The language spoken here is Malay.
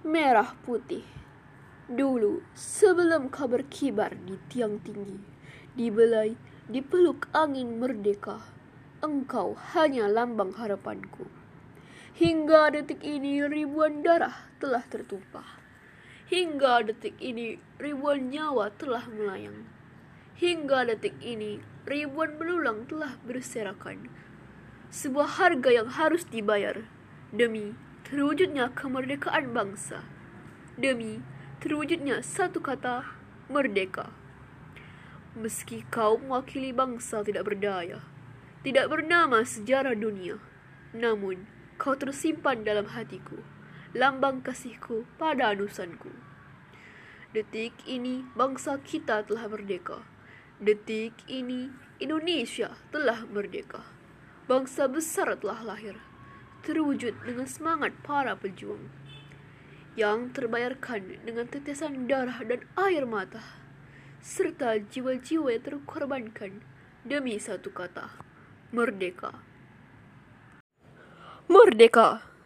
merah putih. Dulu, sebelum kau berkibar di tiang tinggi, dibelai, dipeluk angin merdeka, engkau hanya lambang harapanku. Hingga detik ini ribuan darah telah tertumpah. Hingga detik ini ribuan nyawa telah melayang. Hingga detik ini ribuan belulang telah berserakan. Sebuah harga yang harus dibayar demi terwujudnya kemerdekaan bangsa. Demi terwujudnya satu kata merdeka. Meski kau mewakili bangsa tidak berdaya, tidak bernama sejarah dunia, namun kau tersimpan dalam hatiku lambang kasihku pada anusanku. Detik ini bangsa kita telah merdeka. Detik ini Indonesia telah merdeka. Bangsa besar telah lahir, terwujud dengan semangat para pejuang yang terbayarkan dengan tetesan darah dan air mata serta jiwa-jiwa yang terkorbankan demi satu kata, merdeka. Merdeka!